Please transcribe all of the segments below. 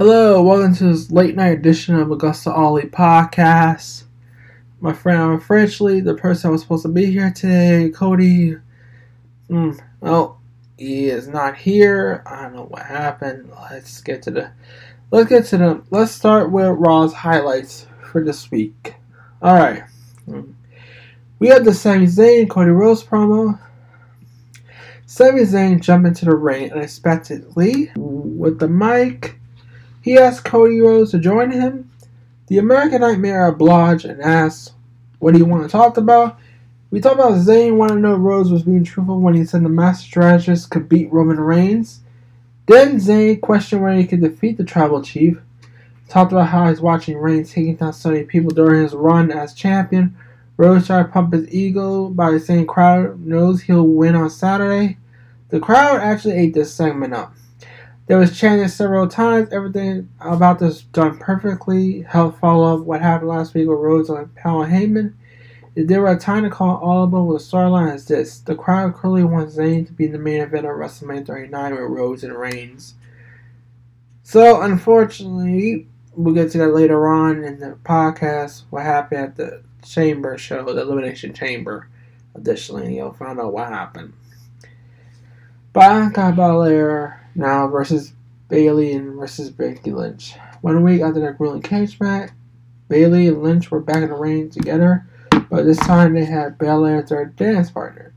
Hello, welcome to this late night edition of Augusta Ollie podcast. My friend, unfortunately, the person I was supposed to be here today, Cody, mm, well, he is not here. I don't know what happened. Let's get to the, let's get to the, let's start with Raw's highlights for this week. All right, we have the Sami Zayn Cody Rhodes promo. Sami Zayn jumped into the ring unexpectedly with the mic he asked Cody Rhodes to join him. The American Nightmare obliged and asked, What do you want to talk about? We talked about Zayn wanting to know Rhodes was being truthful when he said the Master Strategist could beat Roman Reigns. Then Zayn questioned whether he could defeat the Tribal Chief. Talked about how he's watching Reigns taking down so many people during his run as champion. Rhodes tried to pump his ego by saying crowd knows he'll win on Saturday. The crowd actually ate this segment up. There was chanted several times. Everything about this done perfectly. Helped follow up what happened last week with Rhodes and Paul Heyman. If there were a time to call audible with a storyline as this, the crowd clearly wants Zayn to be the main event of WrestleMania 39 with Rhodes and Reigns. So, unfortunately, we'll get to that later on in the podcast. What happened at the Chamber show, the Elimination Chamber. Additionally, you'll find out what happened. Bianca Belair now versus Bayley and versus Becky Lynch. One week after that grueling cage match, Bayley and Lynch were back in the ring together, but this time they had Belair as their dance partner.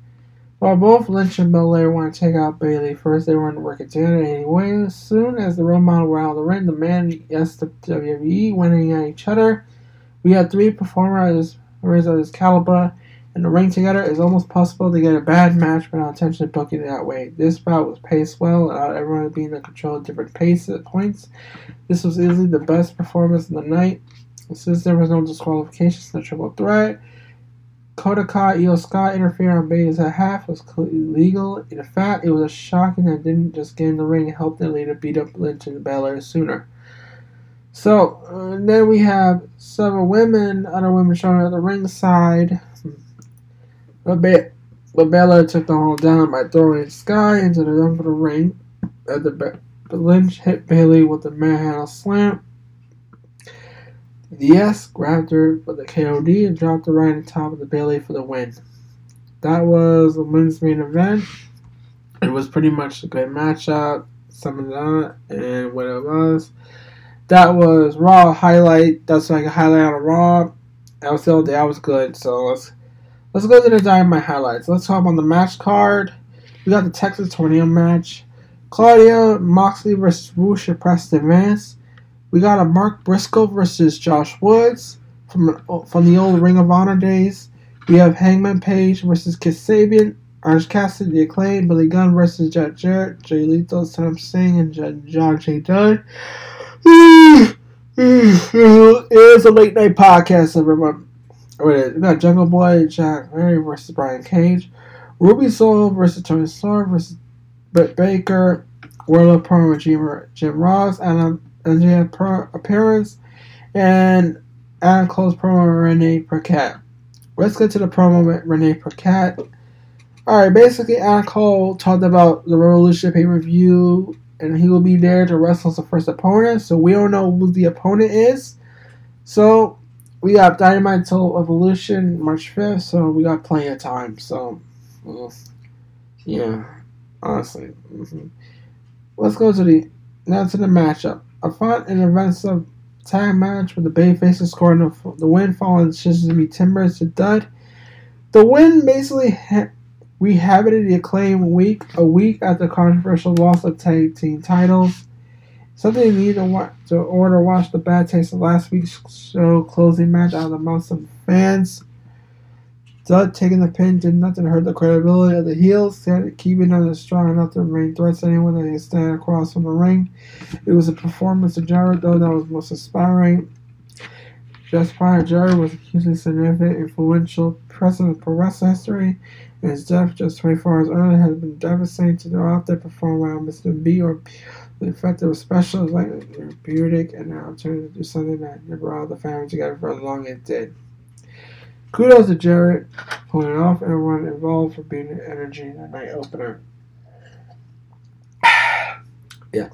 While both Lynch and Belair want to take out Bayley first, they weren't working together anyway. As soon as the role model were out of the ring, the man yes the WWE winning at each other. We had three performers of this caliber in the ring together, it's almost possible to get a bad match without intentionally booking it that way. This bout was paced well, without everyone being in control of different pace at points. This was easily the best performance of the night. Since there was no disqualifications in the triple threat, Kodaka Io Scott interfering on Bayley's at half was illegal. In fact, it was a shocking that didn't just get in the ring and help the leader beat up Lynch and Belair sooner. So, uh, then we have several women, other women showing at the ringside. But, ba- but Bella took the hold down by throwing Sky into the of the ring. At the, Lynch hit Bayley with a manhandle slam. Yes grabbed her for the KOD and dropped her right on top of the Bayley for the win. That was the women's main event. It was pretty much a good matchup, some of that, and what it was. That was Raw highlight. That's like a highlight on Raw. I was still that was good. So let's Let's go to the Dynamite highlights. Let's talk on the match card. We got the Texas Tornado match. Claudio Moxley versus Rush Preston Vance. We got a Mark Briscoe versus Josh Woods from from the old Ring of Honor days. We have Hangman Page versus Kip Sabian. Orange Cassidy, The Acclaim, Billy Gunn versus Jeff Jarrett, Jay Lethal, Sam Singh, and John J. Dunn. it is a late night podcast, everyone. We got Jungle Boy, Jack Mary versus Brian Cage, Ruby Soho versus Toni Storm versus Britt Baker, World of promo Jim, Jim Ross, and Andrea pro appearance, and Adam Close promo Renee Paquette. Let's get to the promo with Renee Paquette. Alright, basically, Adam Cole talked about the Revolution pay per view, and he will be there to wrestle the first opponent, so we don't know who the opponent is. So, we got Dynamite till Evolution March 5th, so we got plenty of time. So, yeah, honestly. Mm-hmm. Let's go to the now to the matchup. A fun and eventful tag match with the Bay Faces scoring the, the win following Shizumi Timbers to dud. The win basically ha- rehabilitated the acclaim week a week after controversial loss of tag team titles. Something you need to, watch, to order watch the bad taste of last week's show closing match out of the mouths of fans. Dutt taking the pin did nothing to hurt the credibility of the heels, keeping them strong enough to remain threats to anyone that can stand across from the ring. It was a performance of Jarrett, though, that was most inspiring. Just prior, Jarrett was hugely significant, influential presence in pro wrestling history, and his death just 24 hours earlier has been devastating to out there performing around Mr. B or the effect of a special like therapeutic and now turns into something that never brought the family together for as long as it did. Kudos to Jarrett, pulling off and everyone involved for being the energy in the night opener. yeah.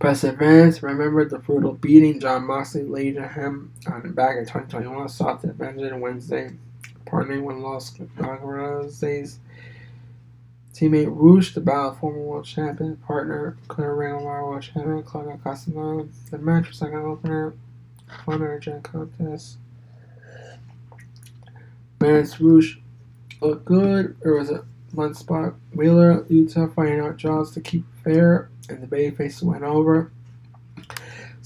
Perseverance remembered the brutal beating Jon Moxley laid to him on the back in 2021. Sought to avenge it Wednesday, partnering with Los Angeles teammate the battle former world champion, partner, of Honor world champion Claudio Castagnoli. The match was second opener, Honor Gen contest. Vance Rush looked good. There was a one spot. Wheeler, Yuta fighting out Jaws to keep fair, and the babyface went over.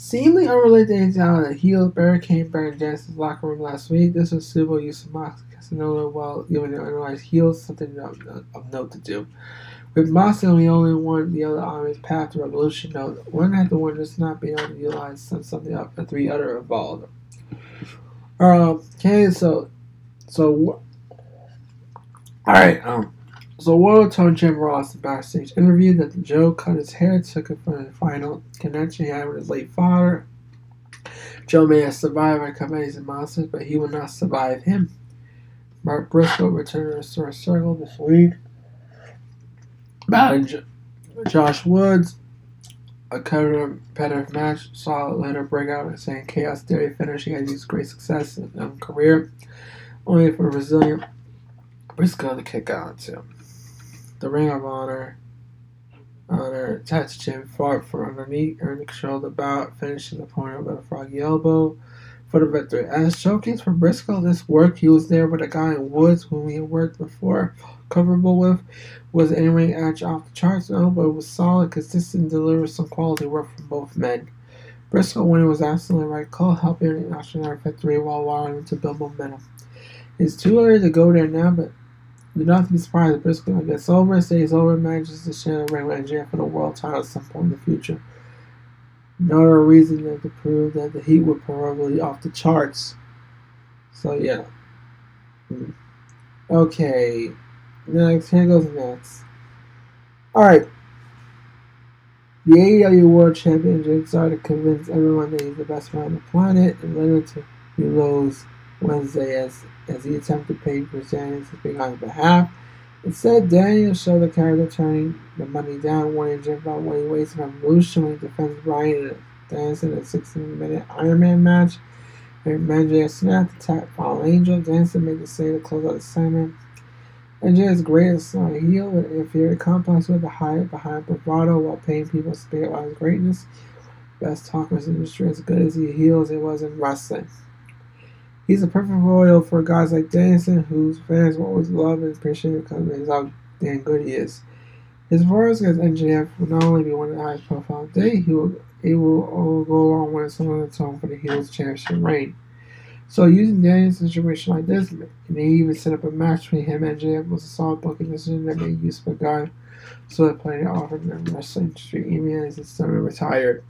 Seemingly unrelated to of heel, back in Genesis' locker room last week. This was Sybil use of Mox Castagnoli while giving the otherwise heels something of, of note to do. With Moxley the only one the other his path to revolution, though, one had to wonder just not being able to utilize some, something up the three other involved. Um, okay, so, so, alright, um, so World told Jim Ross in backstage interview that Joe cut his hair, took it from the final connection he had with his late father. Joe may have survived our companies and monsters, but he will not survive him. Mark Briscoe returned to Restore Circle this week. Battling Josh Woods, a competitive match, saw later break out and saying Chaos Theory finished. He had used great success in his career, only for resilient Briscoe to kick out too. The Ring of Honor Honor attached Jim fought from underneath, earning control of the bout, finishing the opponent with a froggy elbow for the victory. As showcase for Briscoe, this work he was there with a guy in Woods whom he worked before, comfortable with, was in ring edge off the charts, no, but it was solid, consistent, delivered some quality work from both men. Briscoe winning was absolutely right call, helping National victory while allowing to build momentum. It's too early to go there now, but do not be surprised if Briscoe gets over, stays over, manages to share ring with MJF for the world title at some point in the future. Another reason to prove that the Heat were probably off the charts. So yeah. Hmm. Okay. Next, here goes next. Alright. The AEW World Championship started to convince everyone that he's the best man on the planet and later to he rose Wednesday as, as he attempted to pay for Daniels to speak on his behalf. Instead, Daniel showed the character turning the money down, warning Jim about what he wasted on Revolution when he defends Bryan Danielson in a 16 minute Iron Man match. And MJF snapped attack Fallen Angel. Danielson made the save to close out the segment. MJF's greatest on a heel with inferior complex with the hype behind bravado while paying people speak about his greatness. Best talkers in the industry as good as he heals it was in wrestling. He's a perfect royal for guys like Danielson, whose fans will always love and appreciate because of how damn good he is. His performance against MJF will not only be one of the highest profile today, he will it will go along with some of the tone for the Heels championship reign. So using Daniel's situation like this, and they even set up a match between him and MJF was a solid booking decision that made use of a guy so that plenty offered in the wrestling industry even as his son retired.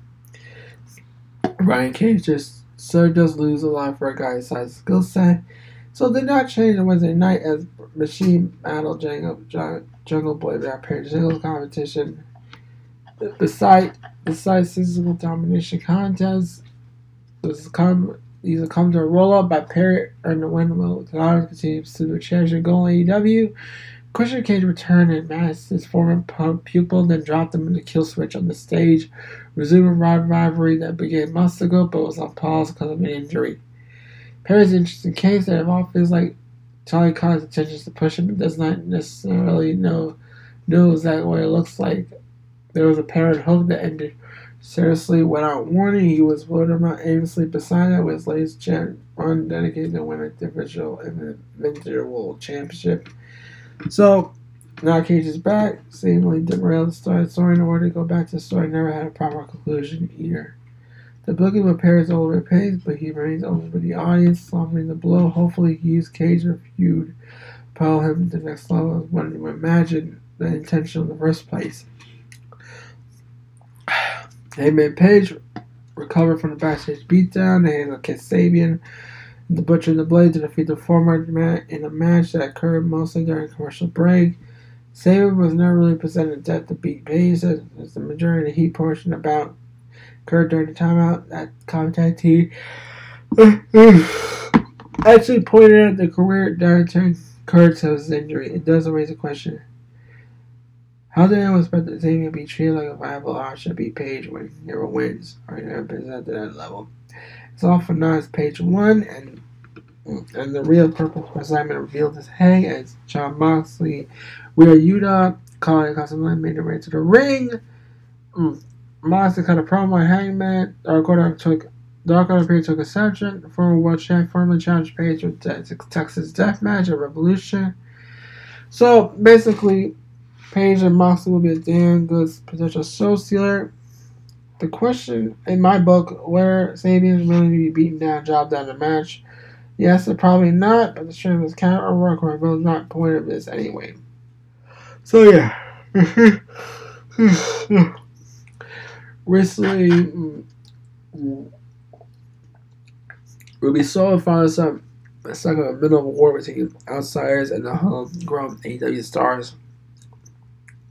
Brian Cage just so does lose a lot for a guy his size skill set. So did not change on Wednesday night as Machine Battle Jungle, Jungle Boy that paired singles competition. Beside besides physical domination contest, this come these come to a roll up by Perry and the win will continues to the championship goal AEW. Christian Cage returned and masked his former pupil, then dropped him in the kill switch on the stage, resuming rivalry that began months ago but was on pause because of an injury. Perry's an interesting case that all feels like Charlie Khan's intentions to push him but does not necessarily know know that what it looks like. There was a apparent hook that ended seriously without warning. He was floating around aimlessly beside it with his latest run dedicated to win a individual individual championship. So now Cage is back, seemingly derailed the story, story in order to go back to the story never had a proper conclusion either. The booking Perry's over pace, but he remains for the audience, softening the blow. Hopefully, he used Cage or feud propel him to the next level of what you imagine the intention in the first place. Hangman Page recovered from the backstage beatdown. They handled Kip Sabian the Butcher and the Blade to defeat the former in a match that occurred mostly during commercial break. Saber was never really presented depth to beat Page as, as, the majority of the heat portion about occurred during the timeout. That contact he actually pointed out the career downturn occurred to his injury. It doesn't raise a question. How did anyone expect that Xavier be treated like a viable option to beat Page when he never wins or never presented at that level? It's all for now. It's Page one, and and the real purpose for Simon revealed his hey as Jon Moxley. We are Yuta. Calling Castellan made the way to the ring. Mm. Moxley cut a promo on Hangman. Dark Order took Dark Order Page took exception. Former world champ formerly Challenge Page with Texas Death Match at Revolution. So basically, Page and Moxley will be a damn good potential show stealer. The question in my book, where Sabian's willing to be beaten down, job down the match. Yes, or probably not, but the strength is counter work or will not point of this anyway. So yeah. Recently, mm, Ruby Soho found herself stuck in the middle of a war between outsiders and the homegrown AEW stars.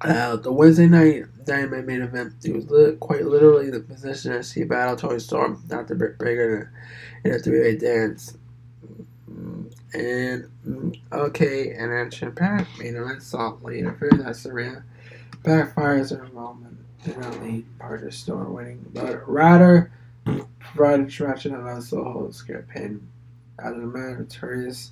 Uh, the Wednesday night Dynamite main event, was quite literally the position as she battled Toni Storm, not the bigger in a three-way dance. And okay, and then Champagne main event salt later for that Serena backfires her involvement in a lead part of the story winning, but rather provided distraction and also holds pin out of the man victorious.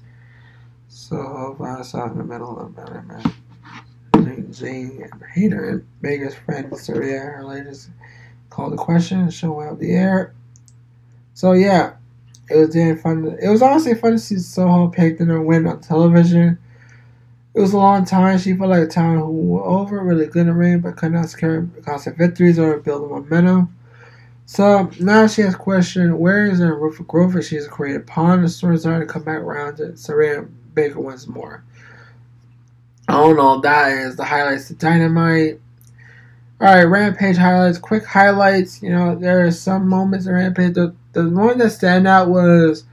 So finds out in the middle of the man. Zane and Hater and Baker's friend Syria, her latest called the question and show out the air. So yeah, it was damn fun. It was honestly fun to see Soho picked in a win on television. It was a long time. She felt like a time who were over, really good in the ring, but could not secure of victories or build momentum. So now she has question where is her roof of growth she has created upon the story started to come back around to Saran Baker once more. I don't know that is the highlights of Dynamite. Alright, Rampage highlights, quick highlights. You know, there are some moments in Rampage. The, the one that stand out was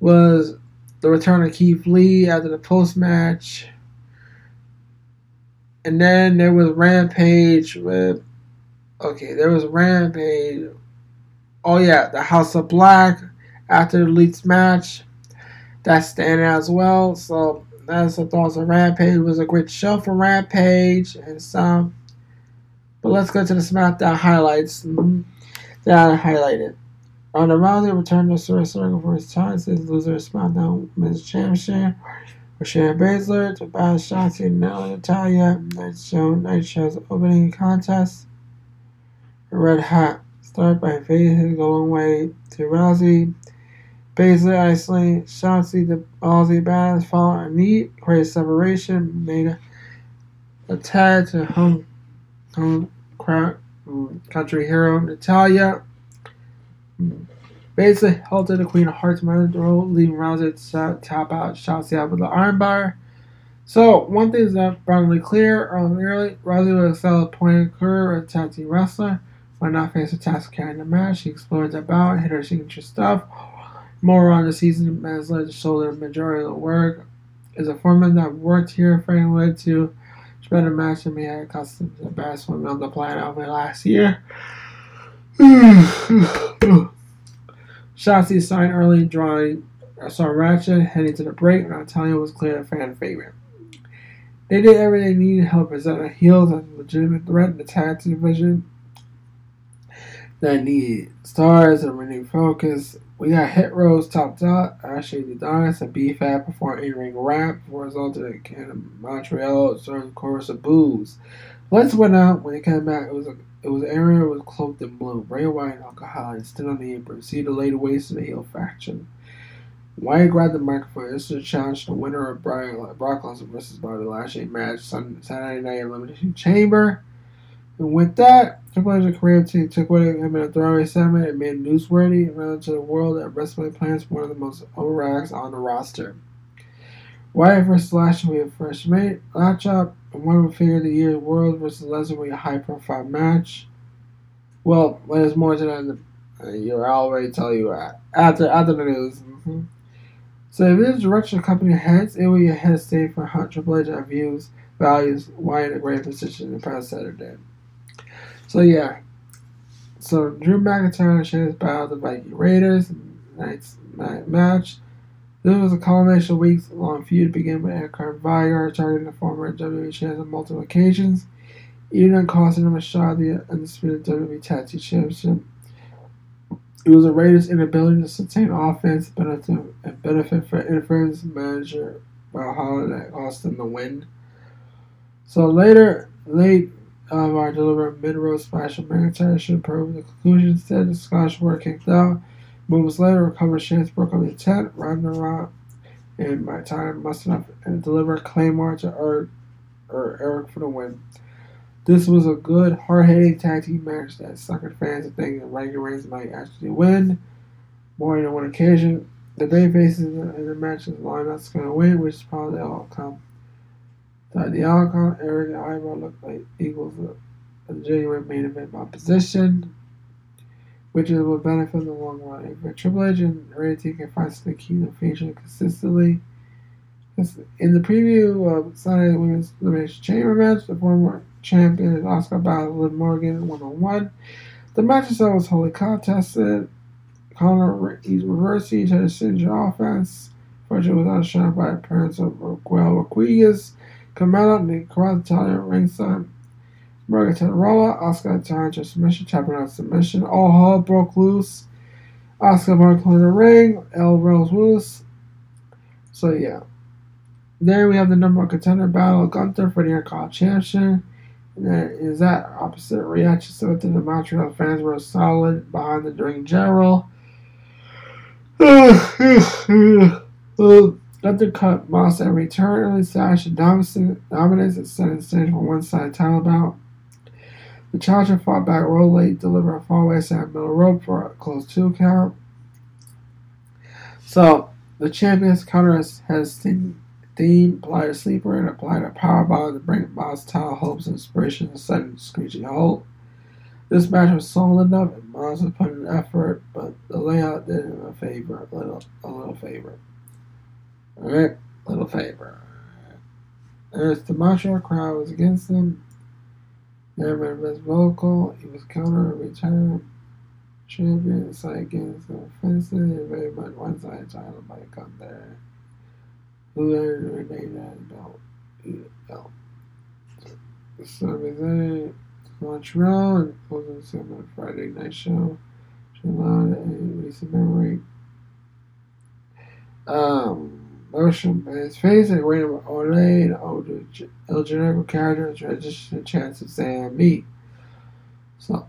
was the return of Keith Lee after the post match. And then there was Rampage with Okay, there was Rampage. Oh yeah, the House of Black after the Elite's match. That's standing out as well. So that's the thoughts of Rampage. It was a great show for Rampage and some. But let's go to the SmackDown highlights mm-hmm. that I highlighted. Ronda Rousey returned to Sir Circle for his chance as loser of SmackDown Men's Championship. For Shayna Baszler to battle Shotzi and Natalya. Night show, night show's opening contest. Red Hot. Start by Faye his long way to Rousey. Baszler isolating Shotzi the Aussie Bass followed a neat, great separation, made a, a tag to home, home crowd, mm, country hero Natalya. Hmm. Basically halted the Queen of Hearts minor role, leaving Rousey to tap out Shotzi out with the armbar. So, one thing is abundantly clear um, early, Rousey was a solid point as a tag team wrestler. When not faced with task carrying the match, she explored the bout, hit her signature stuff. More on the season has led to shoulder the majority of the work. Is a foreman that worked here, Frank led to better match than we had accustomed to the best one on the planet over last year. Shotzi signed early, drawing a saw Ratchet heading to the break, and Natalya was clear a fan favorite. They did everything they needed to help present the heels as a legitimate threat in the tag division that need stars and renewed focus. We got Hit Rose top dot, Ashante Adonis, and B-Fab perform in-ring rap before resulting in Montreal during chorus of boos. Lights went out when he came back. It was a it was an area was cloaked in blue. Bray Wyatt and and stood on the apron. See the lady waist in the heel faction. Wyatt grabbed the microphone. This is a challenge to the winner of Brian, Brock Lesnar versus Bobby Lashley match Saturday Night Elimination Chamber. And with that, Triple H's career team took with him in a throwaway segment and made newsworthy and to the world that wrestling plans one of the most overacts on the roster. Wyatt versus Lashley will a first mate. Matchup and one would figure of the year World versus Lesnar will be a high profile match. Well, there's more to that. Uh, I'll already tell you uh, after after the news. Mm-hmm. So if this direction the company heads, it will be head state for how Triple H views, values, Wyatt in a great position in the past Saturday. So yeah. So Drew McIntyre and Sheamus battled the Viking Raiders night's night match. This was a culmination of weeks long feud to begin with Ed Viger targeting the former WWE champion on multiple occasions. even costing him a shot at the undisputed WWE Tag Team Championship. It was the Raiders' inability to sustain offense and benefit for interference manager Valhalla that cost them the win. So later, late of our deliberate mid-road splash of McIntyre should prove the conclusion. Instead, the Scottish were kicked out. Moments later, recovered Chance broke up the tent, Ragnarok, and by time must enough and deliver Claymore to Eric, or Eric for the win. This was a good, hard-hitting tag team match that suckered fans into thinking Roman Reigns might actually win. More than one occasion, the bay faces in the match is lined up going to win, which is probably the outcome. That the outcome, Eric and Ivar look like equals a, a genuine main event opposition, which is will benefit in the long run. If Triple H and Ray can find the key to featuring consistently. In the preview of Sunday Women's Elimination Chamber match, the former champion and Oscar battled Liv Morgan one on one. The match itself was wholly contested. Connor reversed each other's signature offense. Fortunately, without a shot by appearance of Raquel Rodriguez. Carmella and Cross Italian ringside. To roller. Asuka challenged her submission, tapping out submission. All hell broke loose. Asuka Morgan in the ring. El Rose loose. So, yeah. Then we have the number one contender battle Gunther for the Intercontinental Championship. And then is that opposite reaction so the Montreal fans were solid behind the ring general. Gunther cut Moss at return, early slash and dominance and set stage for one side title bout. The challenger fought back roll late, delivered a fallaway side middle rope for a close two count. So the champion's counter has, has theme, applied a sleeper, and applied a power bomb to bring Moss title hopes and inspiration to sudden screeching halt. This match was solid enough, and Moss was putting an effort, but the layout did him a favor, a little, a little favor. Alright, little favor. As the Montreal crowd was against him, never best vocal, he was counter return champion, side against the offensive, and very much one side title come there. Who earned name that belt? belt. So represented Montreal and closing segment Friday night show. July and recent memory. Um motion by his face and with Olay and older El Generico character and transition to chance of Sam meet. So,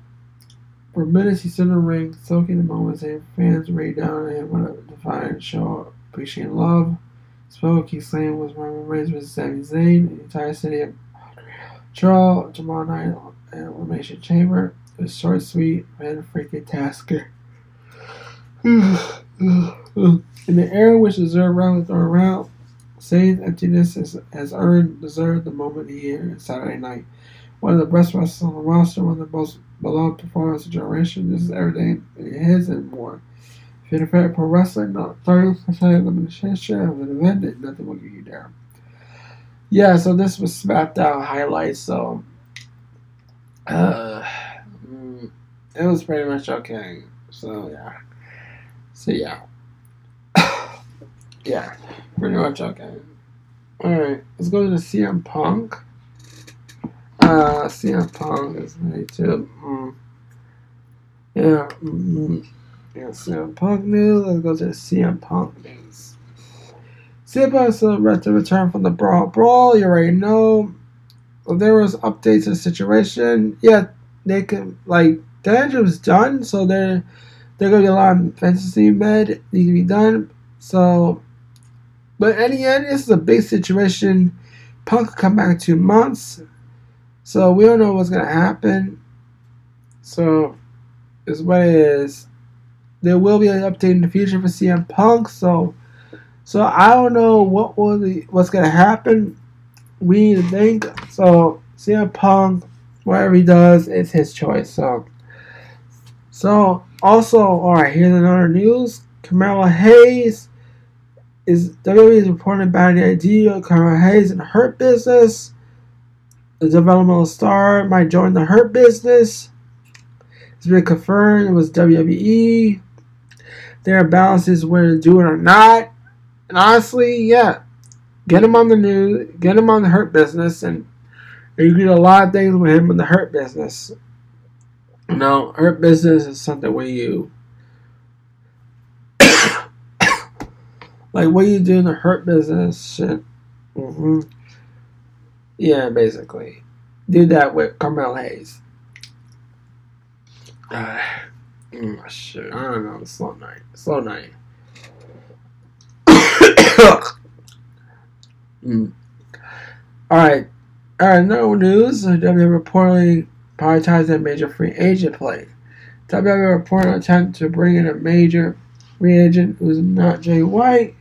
for minutes he stood in the ring, soaking the moment, saying fans raid down on him with a defiant show appreciating love. Spoke, he saying was Roman Reigns versus Sami Zayn, the entire city of Montreal tomorrow night at Elimination Chamber. It was short, sweet, and freaking tasker. In the era which the Zerg round thrown around, Zayn's emptiness has, has earned deserved the moment he here Saturday night. One of the best wrestlers on the roster, one of the most beloved performers of generation. This is everything in his and more. If you're a fan of pro wrestling, not 30% of the share of an event, nothing will get you there. Yeah, so this was SmackDown highlights, so uh, mm, it was pretty much okay. So yeah. So yeah. Yeah, pretty much okay. Alright, let's go to the CM Punk. Uh, CM Punk is ready to. Mm, yeah, mm, yeah, CM Punk news. Let's go to the CM Punk news. CM Punk is ready to return from the Brawl Brawl. You already know. Well, there was updates to the situation. Yeah, they can like damage was done, so they're they're gonna be a lot of fantasy med need to be done. So but at the end, this is a big situation. Punk come back in two months. So we don't know what's gonna happen. So is what it is. There will be an update in the future for CM Punk. So so I don't know what will the what's gonna happen. We need to think. So CM Punk, whatever he does, it's his choice. So so also, all right. Here's another news. Carmelo Hayes is WWE is reporting about the idea of Carmelo Hayes in the Hurt business. The developmental star might join the Hurt business. It's been confirmed it was WWE. Their balance is whether to do it or not. And honestly, yeah, get him on the news, get him on the Hurt business, and And you get a lot of things with him in the hurt business. You know, hurt business is something where you like what are you do in the hurt business shit. Mm-hmm. Yeah, basically. Do that with Carmelo Hayes. Uh, mm, shit, I don't know. Slow night. Slow night. mm. All right. All right. No news. WWE reportedly prioritized a major free agent play. WWE reported an attempt to bring in a major free agent who's not Jay White.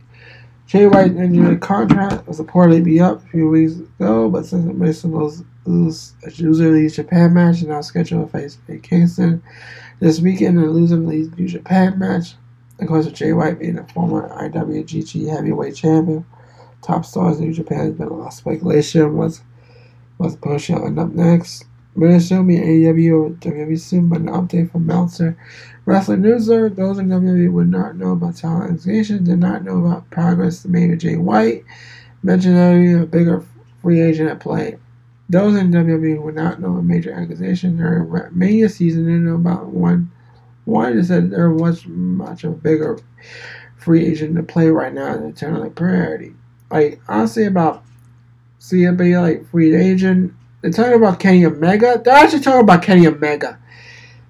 Jay White's a contract was reportedly be up a few weeks ago, but since Mason was lose a usually Japan match and now scheduled to face Eddie Kingston this weekend and losing the New Japan match. Of course, Jay White being a former IWGP Heavyweight Champion, top stars in New Japan has been a lot of speculation. What's what's pushing end up next? Be AEW WWE soon, but an update from Meltzer. Wrestling Newsletter, those in WWE would not know about talent acquisition, did not know about progress made with Jay White, mentioned a bigger free agent at play. Those in WWE would not know a major acquisition during Mania season didn't know about one. One is that there was much of a bigger free agent to play right now in the eternal priority. Like honestly about CMB like free agent they're talking about Kenny Omega. They're actually talking about Kenny Omega.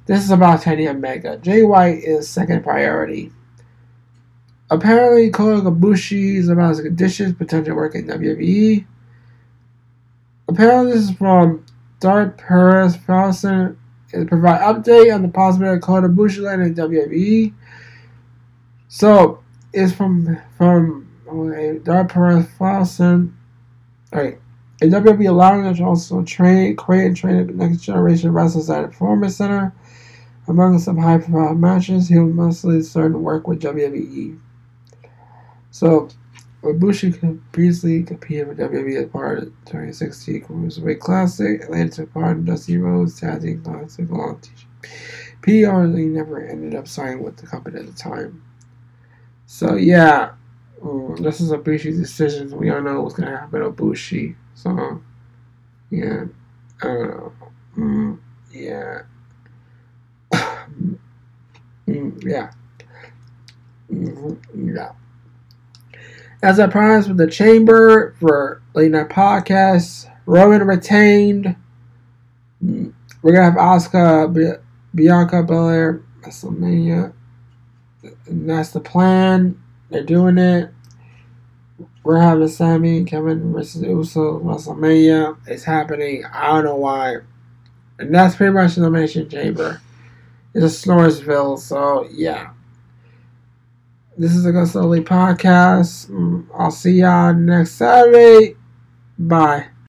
This is about Kenny Omega. Jay White is second priority. Apparently, Kota Ibushi is about his conditions, potential work in WWE. Apparently, this is from Dark Perez Fawson. It provide update on the possibility of Kota Ibushi landing in WWE. So, it's from from oh, okay, Dark Perez Fawson. Alright. And WWE allowing them to also train, create, and train the next generation wrestlers at a performance center. Among some high profile matches, he will mostly start to work with WWE. So, Ibushi previously competed with WWE as part of the 2016 Cruiserweight Classic, later took part in Dusty Rhodes Team Classic along PR he never ended up signing with the company at the time. So yeah, um, this is a Ibushi's decision. We all know what's gonna happen to Ibushi. So, yeah, I don't know. Mm, yeah. mm, yeah. Mm-hmm, yeah. As I promised with the Chamber for Late Night Podcast, Roman retained. Mm, we're to have Asuka, Bianca Belair, WrestleMania. And that's the plan. They're doing it. We're having Sammy Kevin versus Uso WrestleMania. It's happening. I don't know why. And that's pretty much the Elimination Chamber. It's a Snoresville, so yeah. This is the Go Slowly podcast. Mm, I'll see y'all next Saturday. Bye.